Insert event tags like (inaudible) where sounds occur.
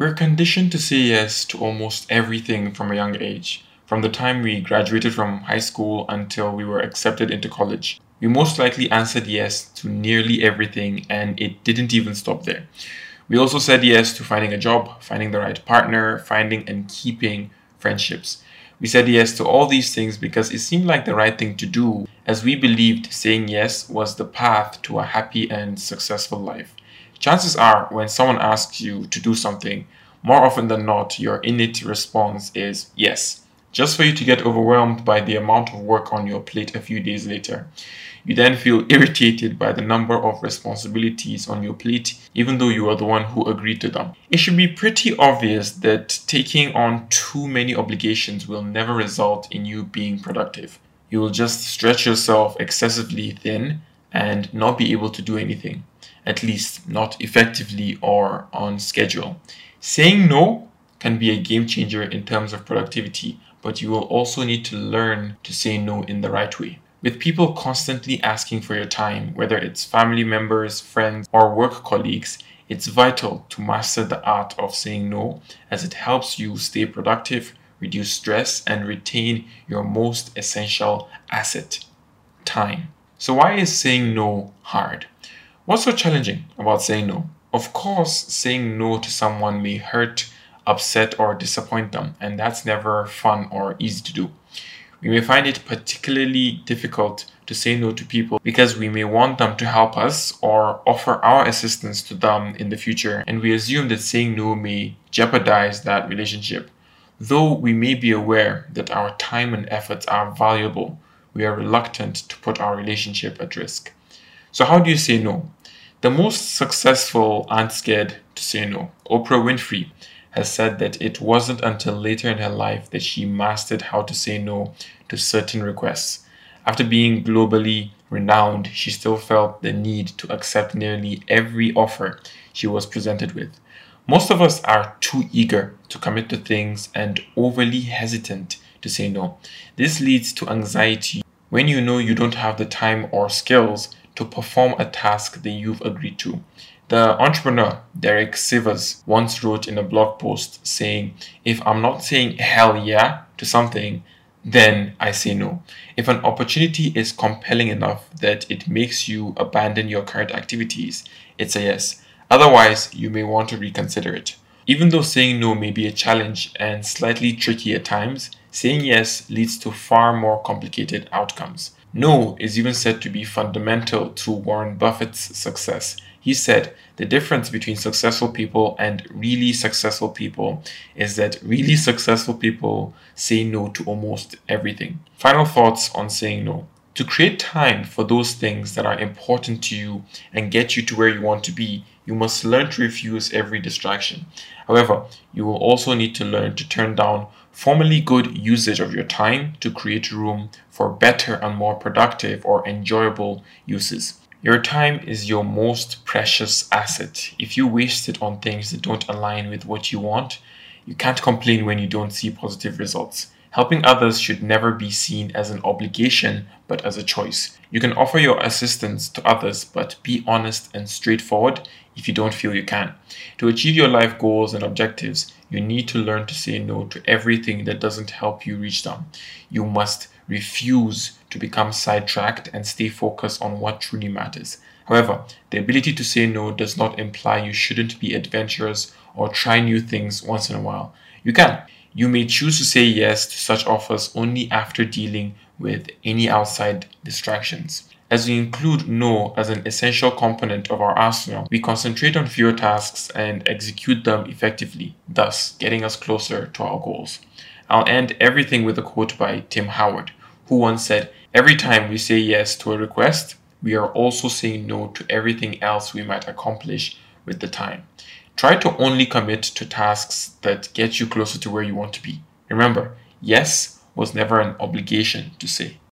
We're conditioned to say yes to almost everything from a young age, from the time we graduated from high school until we were accepted into college. We most likely answered yes to nearly everything, and it didn't even stop there. We also said yes to finding a job, finding the right partner, finding and keeping friendships. We said yes to all these things because it seemed like the right thing to do, as we believed saying yes was the path to a happy and successful life. Chances are, when someone asks you to do something, more often than not, your innate response is yes, just for you to get overwhelmed by the amount of work on your plate a few days later. You then feel (laughs) irritated by the number of responsibilities on your plate, even though you are the one who agreed to them. It should be pretty obvious that taking on too many obligations will never result in you being productive. You will just stretch yourself excessively thin and not be able to do anything at least not effectively or on schedule. Saying no can be a game changer in terms of productivity, but you will also need to learn to say no in the right way. With people constantly asking for your time, whether it's family members, friends, or work colleagues, it's vital to master the art of saying no as it helps you stay productive, reduce stress, and retain your most essential asset time. So, why is saying no hard? What's so challenging about saying no? Of course, saying no to someone may hurt, upset, or disappoint them, and that's never fun or easy to do. We may find it particularly difficult to say no to people because we may want them to help us or offer our assistance to them in the future, and we assume that saying no may jeopardize that relationship. Though we may be aware that our time and efforts are valuable, we are reluctant to put our relationship at risk. So, how do you say no? The most successful aren't scared to say no. Oprah Winfrey has said that it wasn't until later in her life that she mastered how to say no to certain requests. After being globally renowned, she still felt the need to accept nearly every offer she was presented with. Most of us are too eager to commit to things and overly hesitant to say no. This leads to anxiety when you know you don't have the time or skills to perform a task that you've agreed to. The entrepreneur Derek Sivers once wrote in a blog post saying, If I'm not saying hell yeah to something, then I say no. If an opportunity is compelling enough that it makes you abandon your current activities, it's a yes. Otherwise, you may want to reconsider it. Even though saying no may be a challenge and slightly tricky at times, saying yes leads to far more complicated outcomes. No is even said to be fundamental to Warren Buffett's success. He said the difference between successful people and really successful people is that really successful people say no to almost everything. Final thoughts on saying no. To create time for those things that are important to you and get you to where you want to be, you must learn to refuse every distraction. However, you will also need to learn to turn down formerly good usage of your time to create room for better and more productive or enjoyable uses. Your time is your most precious asset. If you waste it on things that don't align with what you want, you can't complain when you don't see positive results. Helping others should never be seen as an obligation, but as a choice. You can offer your assistance to others, but be honest and straightforward if you don't feel you can. To achieve your life goals and objectives, you need to learn to say no to everything that doesn't help you reach them. You must refuse to become sidetracked and stay focused on what truly matters. However, the ability to say no does not imply you shouldn't be adventurous or try new things once in a while. You can. You may choose to say yes to such offers only after dealing with any outside distractions. As we include no as an essential component of our arsenal, we concentrate on fewer tasks and execute them effectively, thus getting us closer to our goals. I'll end everything with a quote by Tim Howard, who once said, Every time we say yes to a request, we are also saying no to everything else we might accomplish with the time. Try to only commit to tasks that get you closer to where you want to be. Remember, yes was never an obligation to say.